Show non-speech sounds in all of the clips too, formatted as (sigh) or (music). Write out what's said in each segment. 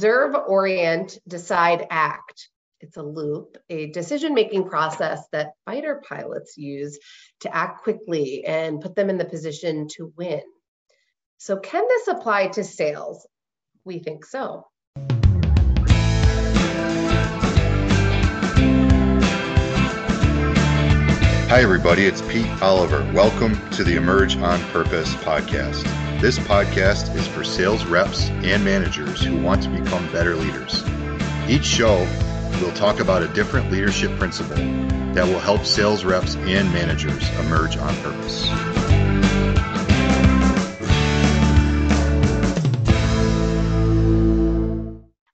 Observe, orient, decide, act. It's a loop, a decision making process that fighter pilots use to act quickly and put them in the position to win. So, can this apply to sales? We think so. Hi, everybody. It's Pete Oliver. Welcome to the Emerge on Purpose podcast. This podcast is for sales reps and managers who want to become better leaders. Each show, we'll talk about a different leadership principle that will help sales reps and managers emerge on purpose.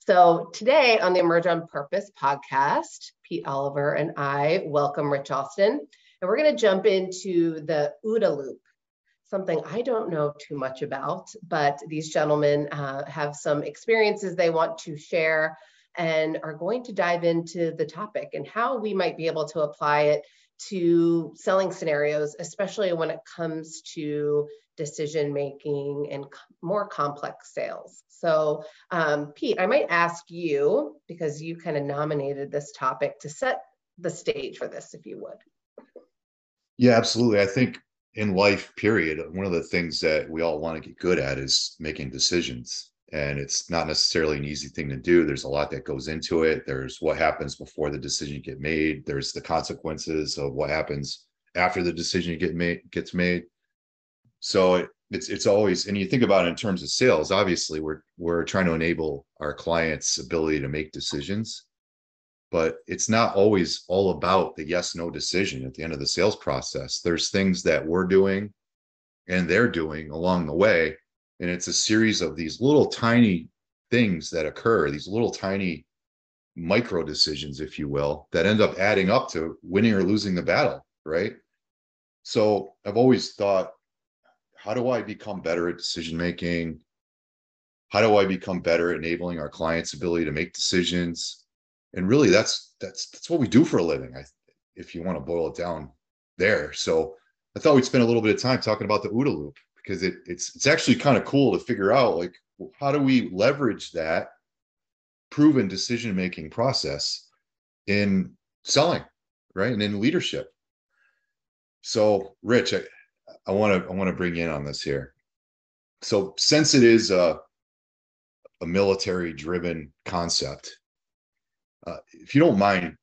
So, today on the Emerge on Purpose podcast, Pete Oliver and I welcome Rich Austin and we're going to jump into the OODA loop, something I don't know too much about, but these gentlemen uh, have some experiences they want to share and are going to dive into the topic and how we might be able to apply it to selling scenarios, especially when it comes to decision making and more complex sales. So, um, Pete, I might ask you, because you kind of nominated this topic, to set the stage for this, if you would. Yeah, absolutely. I think in life, period, one of the things that we all want to get good at is making decisions. And it's not necessarily an easy thing to do. There's a lot that goes into it. There's what happens before the decision get made. There's the consequences of what happens after the decision get made gets made. So it, it's it's always and you think about it in terms of sales. Obviously, we're we're trying to enable our clients' ability to make decisions but it's not always all about the yes no decision at the end of the sales process. There's things that we're doing and they're doing along the way and it's a series of these little tiny things that occur these little tiny micro decisions if you will that end up adding up to winning or losing the battle right? So i've always thought how do i become better at decision making how do i become better at enabling our clients ability to make decisions and really that's that's that's what we do for a living I, if you want to boil it down there. So i thought we'd spend a little bit of time talking about the OODA loop because it, it's it's actually kind of cool to figure out like how do we leverage that proven decision making process in selling right? And in leadership. So rich i want to i want to bring you in on this here. So since it is a, a military driven concept uh, if you don't mind,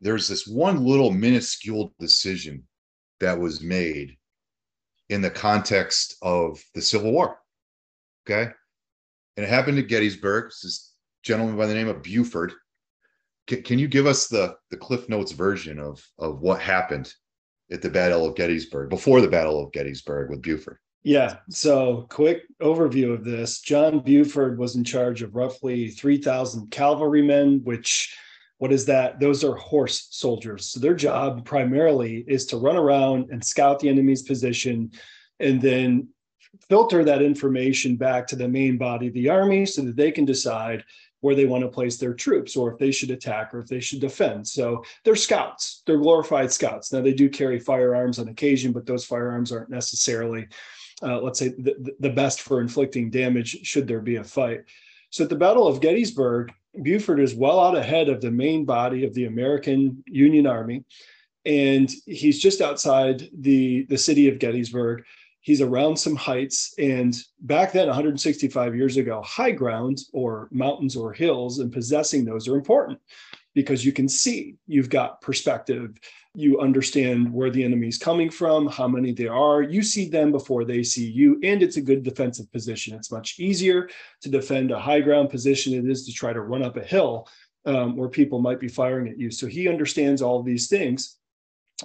there's this one little minuscule decision that was made in the context of the Civil War. Okay. And it happened at Gettysburg. It's this gentleman by the name of Buford. Can, can you give us the, the Cliff Notes version of, of what happened at the Battle of Gettysburg, before the Battle of Gettysburg with Buford? Yeah. So, quick overview of this John Buford was in charge of roughly 3,000 cavalrymen, which, what is that? Those are horse soldiers. So, their job primarily is to run around and scout the enemy's position and then filter that information back to the main body of the army so that they can decide where they want to place their troops or if they should attack or if they should defend. So they're scouts, they're glorified scouts. Now they do carry firearms on occasion, but those firearms aren't necessarily uh, let's say, the, the best for inflicting damage should there be a fight. So at the Battle of Gettysburg, Buford is well out ahead of the main body of the American Union Army. And he's just outside the, the city of Gettysburg. He's around some heights. And back then, 165 years ago, high ground or mountains or hills and possessing those are important because you can see you've got perspective you understand where the enemy is coming from, how many there are. You see them before they see you, and it's a good defensive position. It's much easier to defend a high ground position it is to try to run up a hill um, where people might be firing at you. So he understands all these things.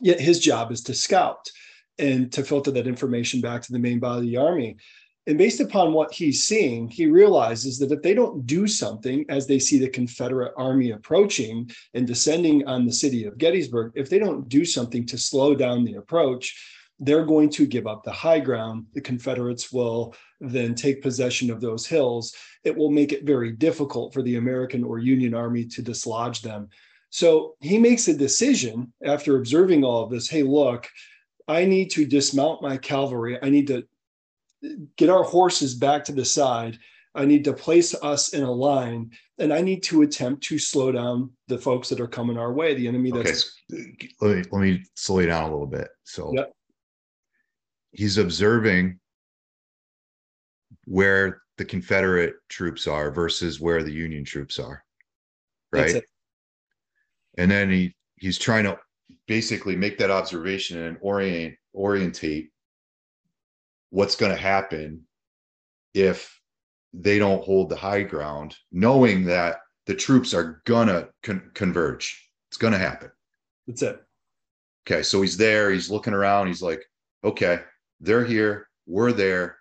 Yet his job is to scout and to filter that information back to the main body of the army. And based upon what he's seeing, he realizes that if they don't do something as they see the Confederate army approaching and descending on the city of Gettysburg, if they don't do something to slow down the approach, they're going to give up the high ground. The Confederates will then take possession of those hills. It will make it very difficult for the American or Union Army to dislodge them. So he makes a decision after observing all of this hey, look, I need to dismount my cavalry. I need to get our horses back to the side. I need to place us in a line, and I need to attempt to slow down the folks that are coming our way, the enemy that's. Okay, so let me let me slow you down a little bit. So Yep. he's observing where the Confederate troops are versus where the Union troops are, right? And then he he's trying to basically make that observation and orient orientate what's going to happen if they don't hold the high ground, knowing that the troops are gonna con- converge. It's gonna happen. That's it. Okay, so he's there, he's looking around, he's like, okay, they're here, we're there.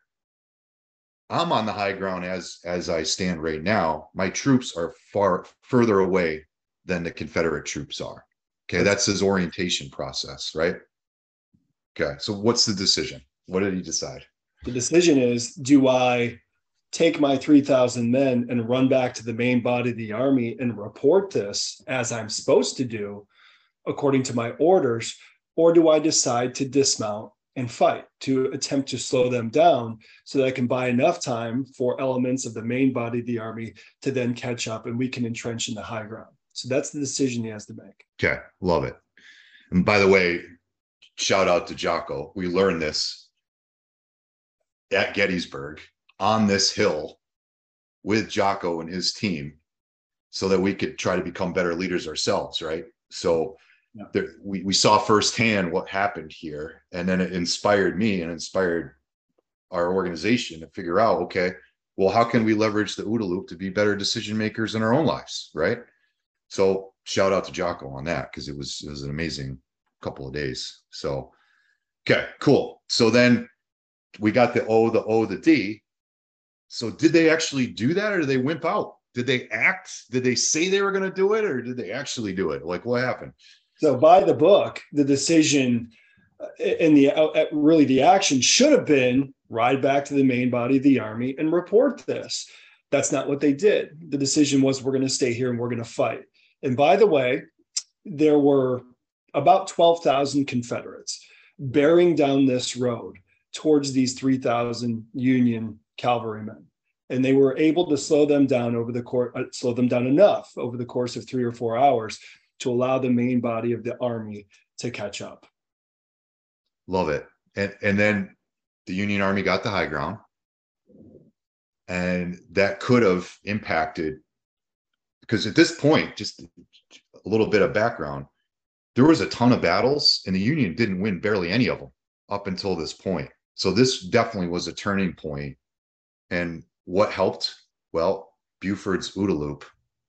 I'm on the high ground as as I stand right now. My troops are far further away than the Confederate troops are. Okay, that's his orientation process, right? Okay, so what's the decision? What did he decide? The decision is do I take my 3,000 men and run back to the main body of the army and report this as I'm supposed to do according to my orders? Or do I decide to dismount and fight to attempt to slow them down so that I can buy enough time for elements of the main body of the army to then catch up and we can entrench in the high ground? So that's the decision he has to make. Okay, love it. And by the way, shout out to Jocko. We learned this at Gettysburg on this hill with Jocko and his team so that we could try to become better leaders ourselves, right? So Yeah. there, we, we saw firsthand what happened here, and then it inspired me and inspired our organization to figure out, okay, well, how can we leverage the OODA loop to be better decision makers in our own lives, right? So shout out to Jocko on that because it was it was an amazing couple of days. So okay, cool. So then we got the O, the O, the D. So did they actually do that or did they wimp out? Did they act? Did they say they were going to do it or did they actually do it? Like what happened? So by the book, the decision uh, and the uh, really the action should have been ride back to the main body of the army and report this. That's not what they did. The decision was we're going to stay here and we're going to fight. And by the way, there were about 12,000 Confederates bearing down this road towards these 3,000 Union cavalrymen. And they were able to slow them down over the course, uh, slow them down enough over the course of three or four hours to allow the main body of the army to catch up. Love it. And and then the Union Army got the high ground. And that could have impacted because at this point, just a little bit of background, there was a ton of battles and the Union didn't win barely any of them up until this point. So this definitely was a turning point. And what helped? Well, Buford's OODA loop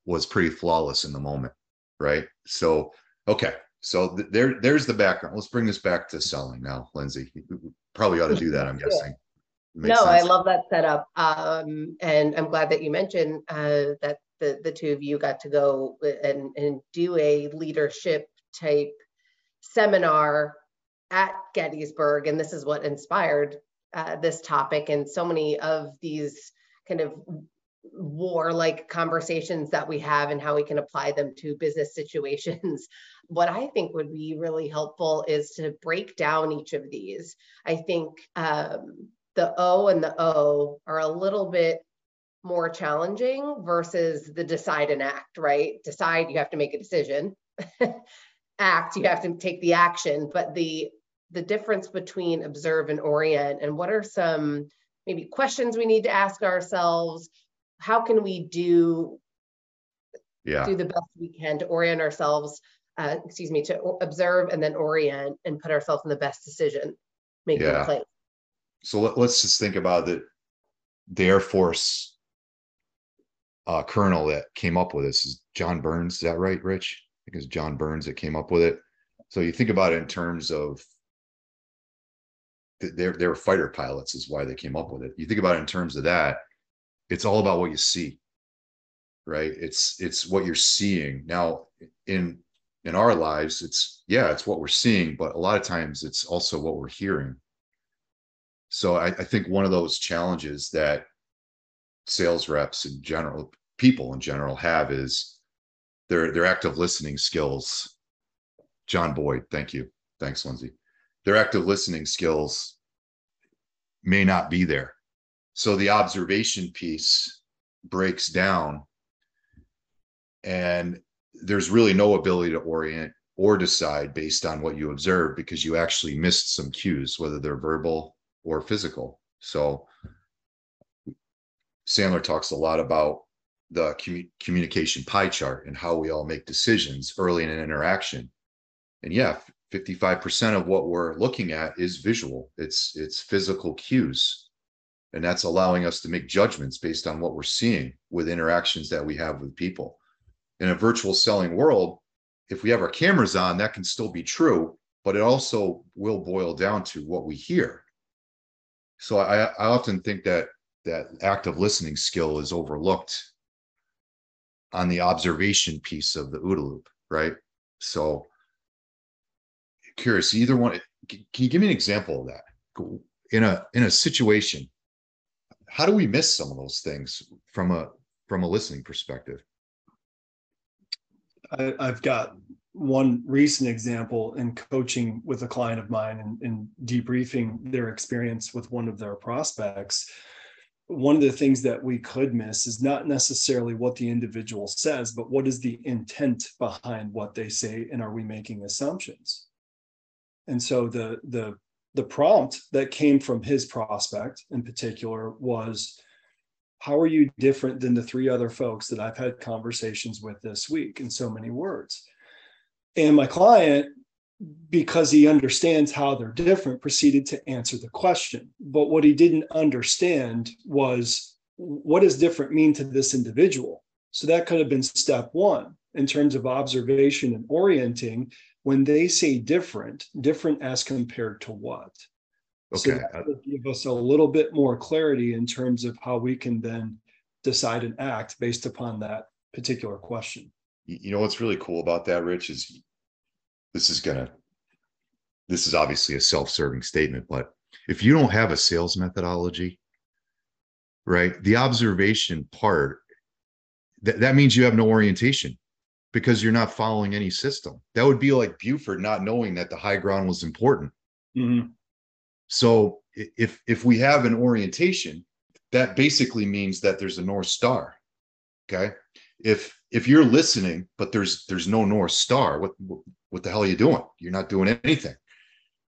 was pretty flawless in the moment, right? So, okay. So th- there, there's the background. Let's bring this back to selling now, Lindsay. We Probably ought to do that, I'm (laughs) guessing. No, I love that setup. Um, and I'm glad that you mentioned uh, that the, the two of you got to go and, and do a leadership type seminar at Gettysburg. And this is what inspired uh, this topic and so many of these kind of war-like conversations that we have and how we can apply them to business (laughs) situations. What I think would be really helpful is to break down each of these. I think um, the O and the O are a little bit more challenging versus the decide and act, right? Decide, you have to make a decision. (laughs) act, you have to take the action. But the the difference between observe and orient, and what are some maybe questions we need to ask ourselves? How can we do Yeah. do the best we can to orient ourselves? Uh, excuse me, to observe and then orient and put ourselves in the best decision making Yeah. place. So let, us just think about the the Air Force uh, colonel that came up with this is John Burns. Is that right, Rich? I think it's John Burns that came up with it. So you think about it in terms of th- they're they were fighter pilots is why they came up with it. You think about it in terms of that, it's all about what you see, right? It's it's what you're seeing now in in our lives. It's yeah, it's what we're seeing, but a lot of times it's also what we're hearing. So I, I think one of those challenges that sales reps in general, people in general have is their their active listening skills. John Boyd, thank you. Thanks, Lindsay. Their active listening skills may not be there. So the observation piece breaks down and there's really no ability to orient or decide based on what you observe because you actually missed some cues, whether they're verbal or physical. So Sandler talks a lot about the commu- communication pie chart and how we all make decisions early in an interaction. And yeah, 55% of what we're looking at is visual. It's it's physical cues. And that's allowing us to make judgments based on what we're seeing with interactions that we have with people. In a virtual selling world, if we have our cameras on, that can still be true, but it also will boil down to what we hear. So I, I often think that that active listening skill is overlooked on the observation piece of the OODA loop, right? So curious, either one, can you give me an example of that? In a in a situation, how do we miss some of those things from a from a listening perspective? I, have got one recent example in coaching with a client of mine and, and debriefing their experience with one of their prospects. One of the things that we could miss is not necessarily what the individual says, but what is the intent behind what they say, and are we making assumptions? And so the the the prompt that came from his prospect in particular was how are you different than the three other folks that I've had conversations with this week in so many words? And my client, because he understands how they're different, proceeded to answer the question. But what he didn't understand was what does different mean to this individual? So that could have been step one in terms of observation and orienting. When they say different, different as compared to what? Okay. So that uh will give us a little bit more clarity in terms of how we can then decide and act based upon that particular question. You know what's really cool about that, Rich, is this is gonna this is obviously a self-serving statement, but if you don't have a sales methodology, right, the observation part, th- that means you have no orientation because you're not following any system. That would be like Buford not knowing that the high ground was important. Mm-hmm. So if if we have an orientation, that basically means that there's a north star. Okay. If if you're listening, but there's there's no north star, what what the hell are you doing? You're not doing anything.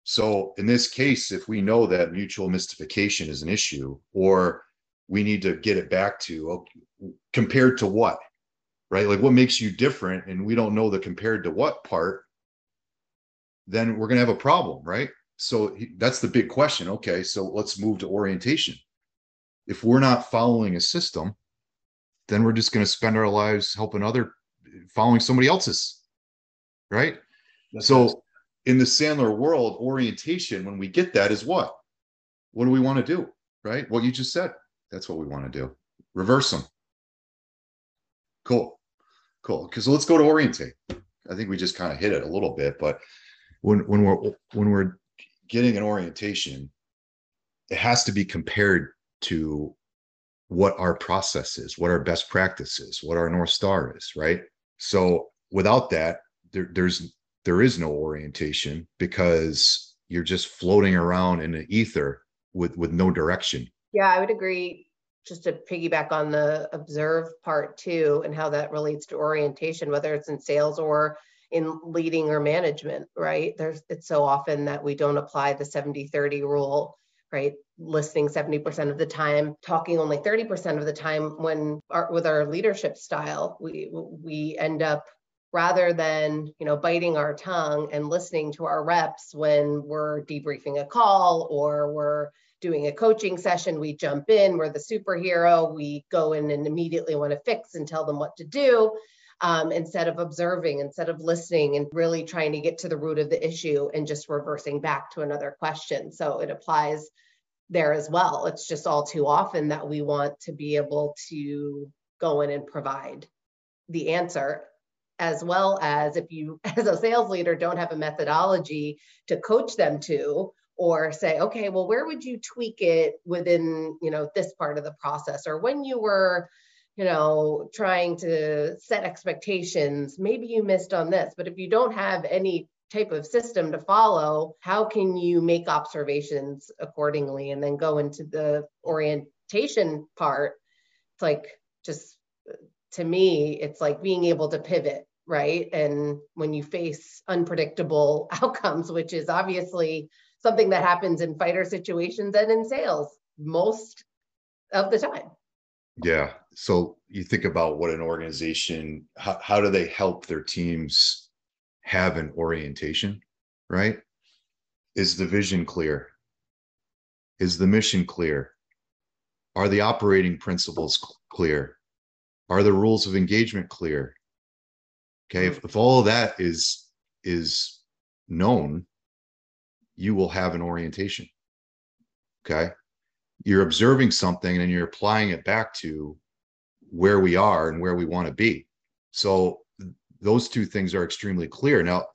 So in this case, if we know that mutual mystification is an issue, or we need to get it back to okay, compared to what, right? Like what makes you different, and we don't know the compared to what part, then we're gonna have a problem, right? so that's the big question. Okay so let's move to orientation. If we're not following a system then we're just going to spend our lives helping other following somebody else's right? That's so nice. in the sandler world orientation when we get that is what? What do we want to do right? What you just said that's what we want to do. Reverse them cool cool because let's go to orientate i think we just kind of hit it a little bit but when when we're when we're getting an orientation, it has to be compared to what our process is, what our best practice is, what our North Star is, right? So without that, there, there's there is no orientation because you're just floating around in the ether with with no direction. Yeah, I would agree. Just to piggyback on the observe part too, and how that relates to orientation, whether it's in sales or in leading or management, right? There's it's so often that we don't apply the 70-30 rule, right? Listening 70% of the time, talking only 30% of the time when our, with our leadership style, we we end up rather than you know biting our tongue and listening to our reps when we're debriefing a call or we're doing a coaching session we jump in we're the superhero we go in and immediately want to fix and tell them what to do um, instead of observing, instead of listening and really trying to get to the root of the issue and just reversing back to another question. So it applies there as well. It's just all too often that we want to be able to go in and provide the answer as well as if you (laughs) as a sales leader don't have a methodology to coach them to or say okay well where would you tweak it within you know this part of the process or when you were you know, trying to set expectations. Maybe you missed on this, but if you don't have any type of system to follow, how can you make observations accordingly and then go into the orientation part? It's like just to me, it's like being able to pivot, right? And when you face unpredictable (laughs) outcomes, which is obviously something that happens in fighter situations and in sales most of the time. Yeah. So you think about what an organization, how, how do they help their teams have an orientation, right? Is the vision clear? Is the mission clear? Are the operating principles clear? Are the rules of engagement clear? Okay, if, mm. if all of that is is known, you will have an orientation. Okay. You're observing something and you're applying it back to where we are and where we want to be. So those two things are extremely clear. Now,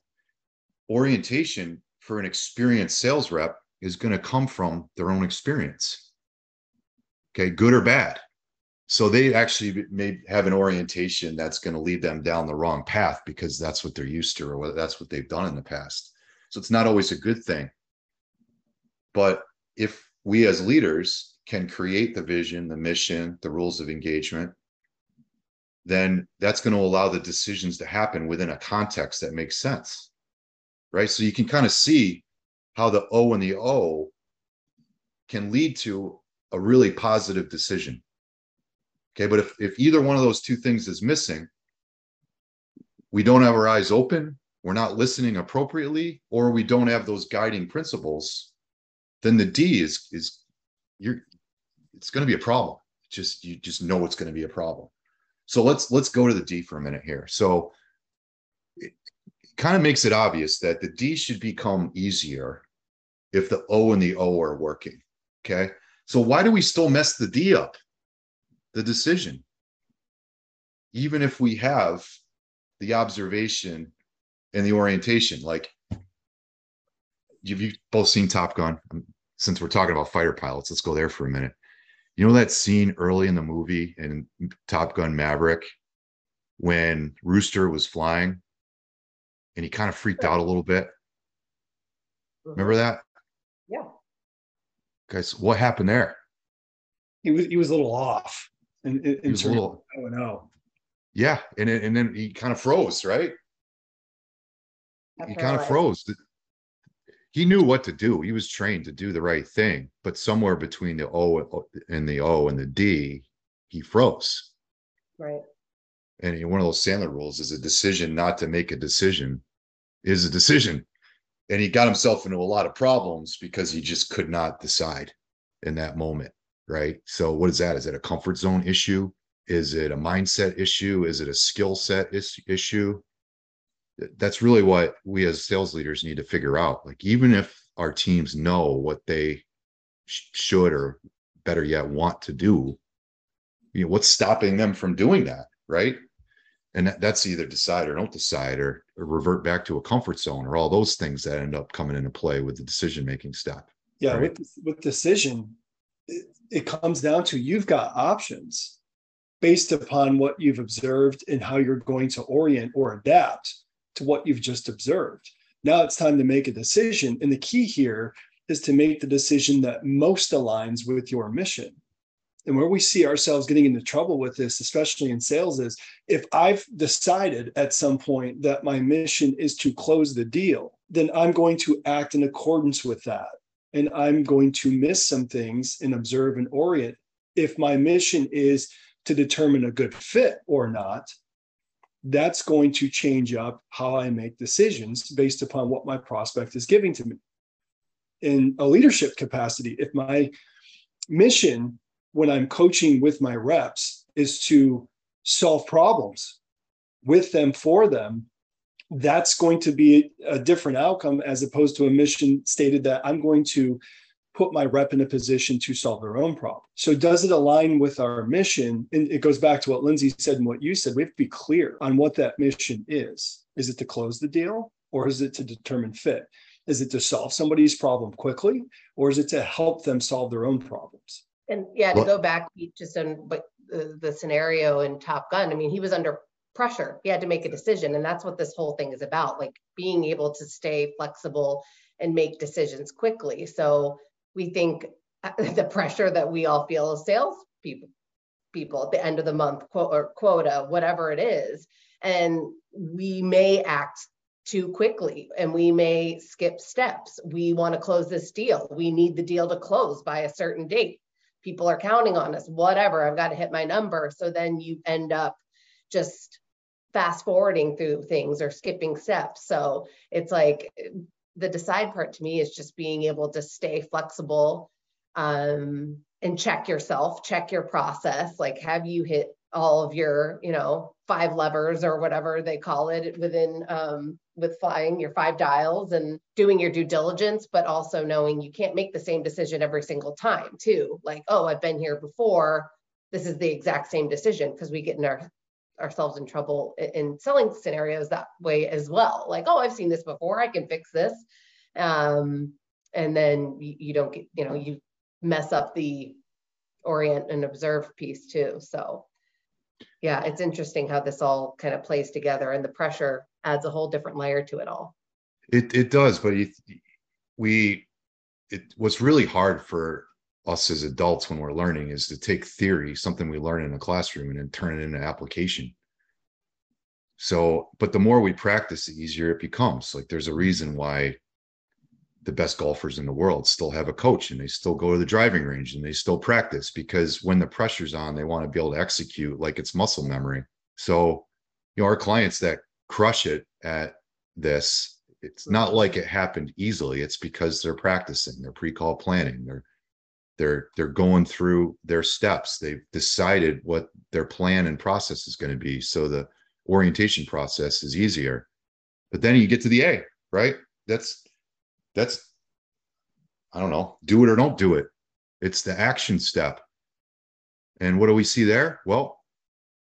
orientation for an experienced sales rep is going to come from their own experience. Okay, good or bad. So they actually may have an orientation that's going to lead them down the wrong path because that's what they're used to or that's what they've done in the past. So it's not always a good thing. But if we as leaders can create the vision, the mission, the rules of engagement, then that's going to allow the decisions to happen within a context that makes sense. Right. So you can kind of see how the O and the O can lead to a really positive decision. Okay. But if, if either one of those two things is missing, we don't have our eyes open, we're not listening appropriately, or we don't have those guiding principles, then the D is is you're it's going to be a problem. Just you just know it's going to be a problem. So let's let's go to the D for a minute here. So it kind of makes it obvious that the D should become easier if the O and the O are working. Okay. So why do we still mess the D up? The decision. Even if we have the observation and the orientation, like you've you both seen Top Gun? Um, since we're talking about fighter pilots, let's go there for a minute. You know that scene early in the movie in Top Gun Maverick when Rooster was flying and he kind of freaked out a little bit? Remember mm-hmm. that? Yeah. Guys, what happened there? He was he was a little off. And in, in, in little, oh no. Yeah, and and then he kind of froze, right? He kind of froze. He knew what to do. He was trained to do the right thing, but somewhere between the O and the O and the D, he froze. Right. And one of those Sandler rules is a decision not to make a decision is a decision and he got himself into a lot of problems because he just could not decide in that moment right so what is that is it a comfort zone issue is it a mindset issue is it a skill set is- issue that's really what we as sales leaders need to figure out. Like even if our teams know what they sh- should or better yet want to do you know what's stopping them from doing that right? And that, that's either decide or don't decide or, or, revert back to a comfort zone or all those things that end up coming into play with the decision making step. Yeah right? with, with decision it, it comes down to you've got options based upon what you've observed and how you're going to orient or adapt to what you've just observed now it's time to make a decision and the key here is to make the decision that most aligns with your mission and where we see ourselves getting into trouble with this, especially in sales, is if I've decided at some point that my mission is to close the deal, then I'm going to act in accordance with that. And I'm going to miss some things and observe and orient. If my mission is to determine a good fit or not, that's going to change up how I make decisions based upon what my prospect is giving to me. In a leadership capacity, if my mission when I'm coaching with my reps is to solve problems with them for them. That's going to be a different outcome as opposed to a mission stated that I'm going to put my rep in a position to solve their own problem. So, does it align with our mission? And it goes back to what Lindsay said and what you said. We have to be clear on what that mission is. Is it to close the deal or is it to determine fit? Is it to solve somebody's problem quickly or is it to help them solve their own problems? And yeah, to go back just on what the, the scenario in Top Gun, I mean, he was under pressure. He had to make a decision. And that's what this whole thing is about, like being able to stay flexible and make decisions quickly. So we think uh, (laughs) the pressure that we all feel as sales people, people at the end of the month quote or quota, whatever it is. And we may act too quickly and we may skip steps. We want to close this deal. We need the deal to close by a certain date. People are counting on us, whatever. I've got to hit my number. So then you end up just fast forwarding through things or skipping steps. So it's like the decide part to me is just being able to stay flexible um, and check yourself, check your process. Like, have you hit all of your, you know, five levers or whatever they call it within um, with flying your five dials and doing your due diligence, but also knowing you can't make the same decision every single time, too. Like, oh, I've been here before. This is the exact same decision because we get in our ourselves in trouble in selling scenarios that way as well. Like, oh, I've seen this before. I can fix this. Um, and then you, you don't get, you know, you mess up the orient and observe piece too. So yeah, it's interesting how this all kind of plays together and the pressure adds a whole different layer to it all. It, it does, but we, it was really hard for us as adults when we're learning is to take theory, something we learn in a classroom, and then turn it into application. So, but the more we practice, the easier it becomes. Like there's a reason why the best golfers in the world still have a coach and they still go to the driving range and they still practice because when the pressure's on, they want to be able to execute like it's muscle memory. So, you know, our clients that crush it at this, it's not like it happened easily. It's because they're practicing, they're pre-call planning, they're they're they're going through their steps. They've decided what their plan and process is going to be so the orientation process is easier. But then you get to the a right? That's that's i don't know do it or don't do it. It's the action step. And what do we see there? Well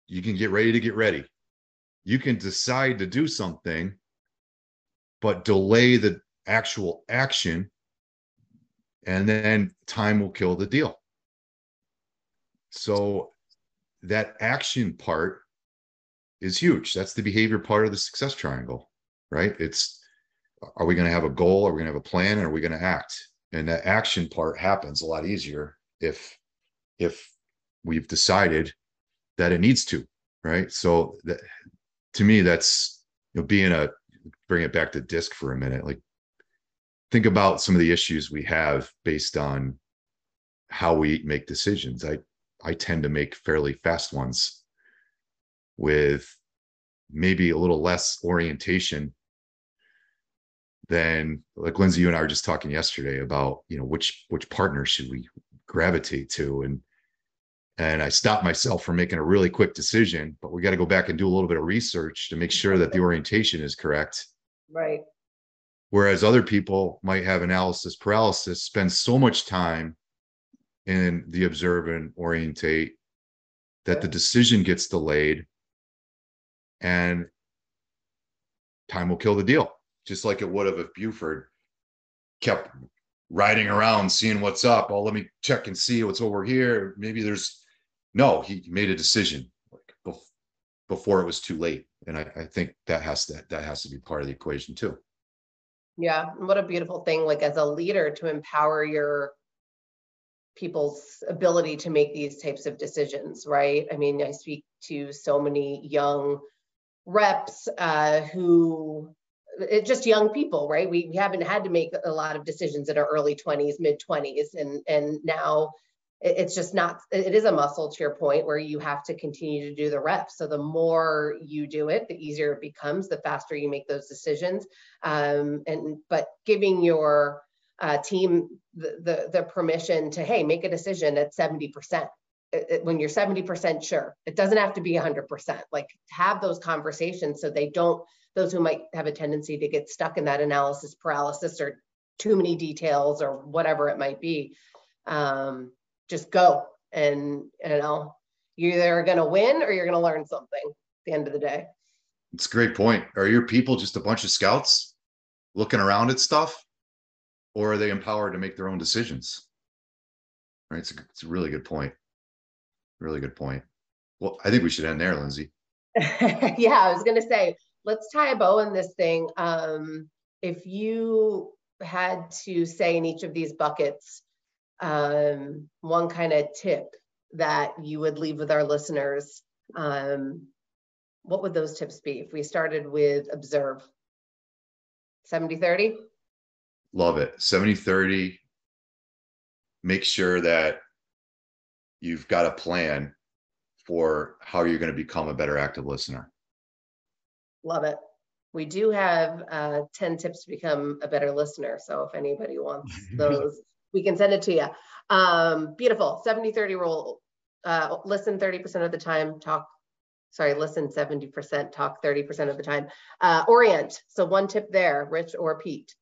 you can get ready to get ready. You can decide to do something but delay the actual action and then time will kill the deal. So that action part is huge. That's the behavior part of the success triangle, right? It's are we going to have a goal? Are we going to have a plan? Are we going to act? And that action part happens a lot easier if if we've decided that it needs to, right? So that, to me, that's you know being a bring it back to disc for a minute. Like think about some of the issues we have based on how we make decisions. I I tend to make fairly fast ones with maybe a little less orientation than like Lindsay, you and I were just talking yesterday about, you know, which which partner should we gravitate to? And and I stopped myself from making a really quick decision, but we got to go back and do a little bit of research to make sure that the orientation is correct. Right. Whereas other people might have analysis paralysis, spend so much time in the observe and orientate that the decision gets delayed and time will kill the deal, just like it would have if Buford kept riding around seeing what's up. Oh, let me check and see what's over here. Maybe there's no, he made a decision like before it was too late. And I, I think that has to that has to be part of the equation too. Yeah, what a beautiful thing, like as a leader, to empower your people's ability to make these types of decisions, right? I mean, I speak to so many young reps uh, who it, just young people, right? We, we haven't had to make a lot of decisions in our early 20s, mid 20s, and and now it's just not it is a muscle to your point where you have to continue to do the reps so the more you do it the easier it becomes the faster you make those decisions. Um, and but giving your uh, team the, the, the permission to hey make a decision at 70% it, it, when you're 70% sure it doesn't have to be 100% like have those conversations so they don't those who might have a tendency to get stuck in that analysis paralysis or too many details or whatever it might be. Um, just go and you know you're either going to win or you're going to learn something at the end of the day. It's a great point. Are your people just a bunch of scouts looking around at stuff? Or are they empowered to make their own decisions? Right it's a, it's a really good point. Really good point. Well i think we should end there lindsay. (laughs) (laughs) Yeah i was going to say let's tie a bow in this thing. Um, if you had to say in each of these buckets um, one kind of tip that you would leave with our listeners, um, what would those tips be if we started with observe? 70 30? Love it. 70 30. Make sure that you've got a plan for how you're going to become a better active listener. Love it. We do have uh, 10 tips to become a better listener. So if anybody wants (laughs) those, we can send it to you. Um, beautiful. 70 30 rule. Uh, listen 30% of the time, talk, sorry, listen 70%, talk 30% of the time. Uh, orient. So one tip there, Rich or Pete.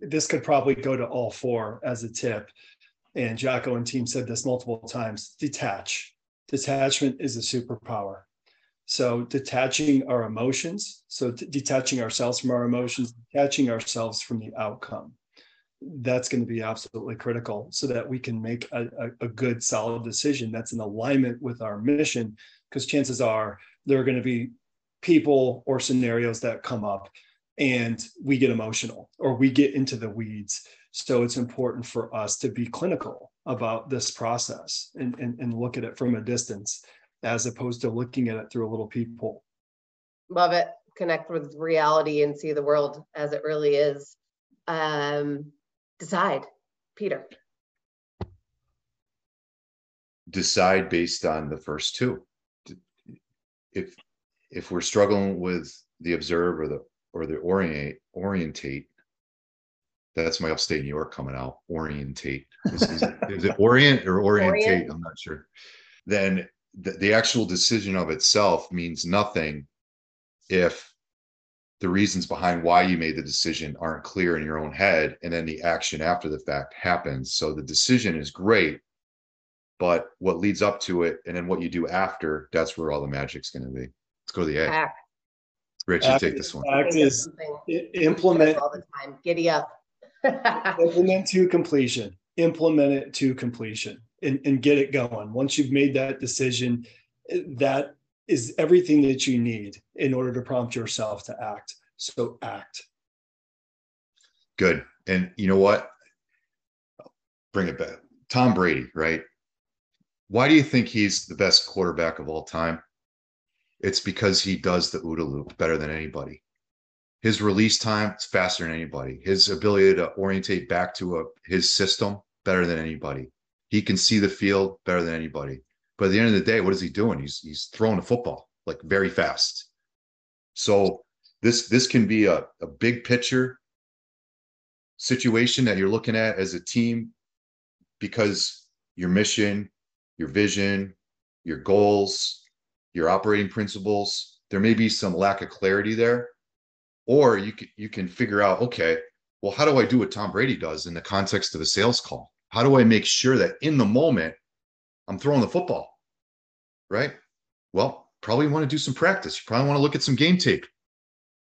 This could probably go to all four as a tip. And Jocko and team said this multiple times detach. Detachment is a superpower. So detaching our emotions, so detaching ourselves from our emotions, detaching ourselves from the outcome. That's going to be absolutely critical so that we can make a, a, a good, solid decision that's in alignment with our mission. Because chances are there are going to be people or scenarios that come up and we get emotional or we get into the weeds. So it's important for us to be clinical about this process and, and, and look at it from a distance as opposed to looking at it through a little peephole. Love it. Connect with reality and see the world as it really is. Um, decide, Peter. Decide based on the first two. If if we're struggling with the observe or the or the orient orientate, that's my upstate New York coming out. Orientate. Is, is, it, is it orient or orientate? Orient. I'm not sure. Then the, the actual decision of itself means nothing if the reasons behind why you made the decision aren't clear in your own head and then the action after the fact happens. So the decision is great but what leads up to it and then what you do after that's where all the magic's going to be. Let's go to the A. rich you take this one. act is implement all the time. Giddy up. (laughs) Implement to completion. Implement it to completion and, and get it going. Once you've made that decision, eh, that is everything that you need in order to prompt yourself to act. So act. Good. And you know what? Bring it back. Tom Brady, right? Why do you think he's the best quarterback of all time? It's because he does the OODA loop better than anybody. His release time is faster than anybody. His ability to orientate back to a, his system better than anybody. He can see the field better than anybody. But at the end of the day, what is he doing? He's he's throwing a football like very fast. So this this can be a, a big picture situation that you're looking at as a team because your mission, your vision, your goals, your operating principles, there may be some lack of clarity there. Or you can you can figure out, okay, well, how do I do what Tom Brady does in the context of a sales call? How do I make sure that in the moment I'm throwing the football? Right. Well, probably want to do some practice. You probably want to look at some game tape.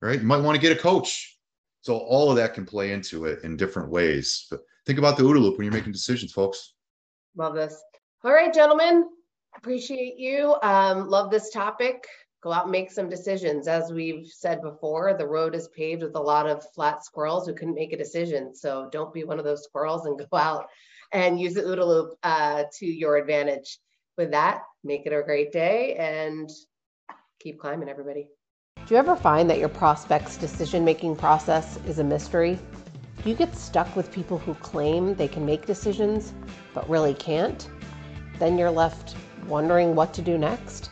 Right. You might want to get a coach. So all of that can play into it in different ways. But think about the OODA loop when you're making decisions, folks. Love this. All right, gentlemen. Appreciate you. Um, love this topic go out and make some decisions. As we've said before, the road is paved with a lot of flat squirrels who couldn't make a decision. So don't be one of those squirrels and go out and use the OODA loop uh, to your advantage. With that, make it a great day and keep climbing, everybody. Do you ever find that your prospect's decision making process is a mystery? Do you get stuck with people who claim they can make decisions but really can't? Then you're left wondering what to do next?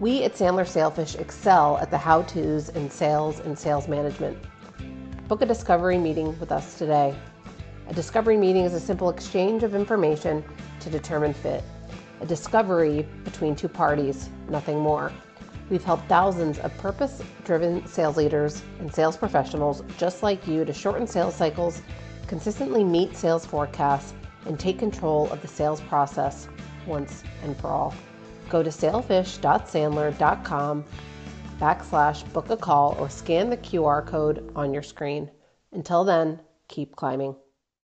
We at Sandler Sailfish excel at the how to's in sales and sales management. Book a discovery meeting with us today. A discovery meeting is a simple exchange of information to determine fit. A discovery between two parties, nothing more. We've helped thousands of purpose driven sales leaders and sales professionals just like you to shorten sales cycles, consistently meet sales forecasts, and take control of the sales process once and for all. Go to sailfish.sandler.com backslash book a call or scan the QR code on your screen. Until then, keep climbing.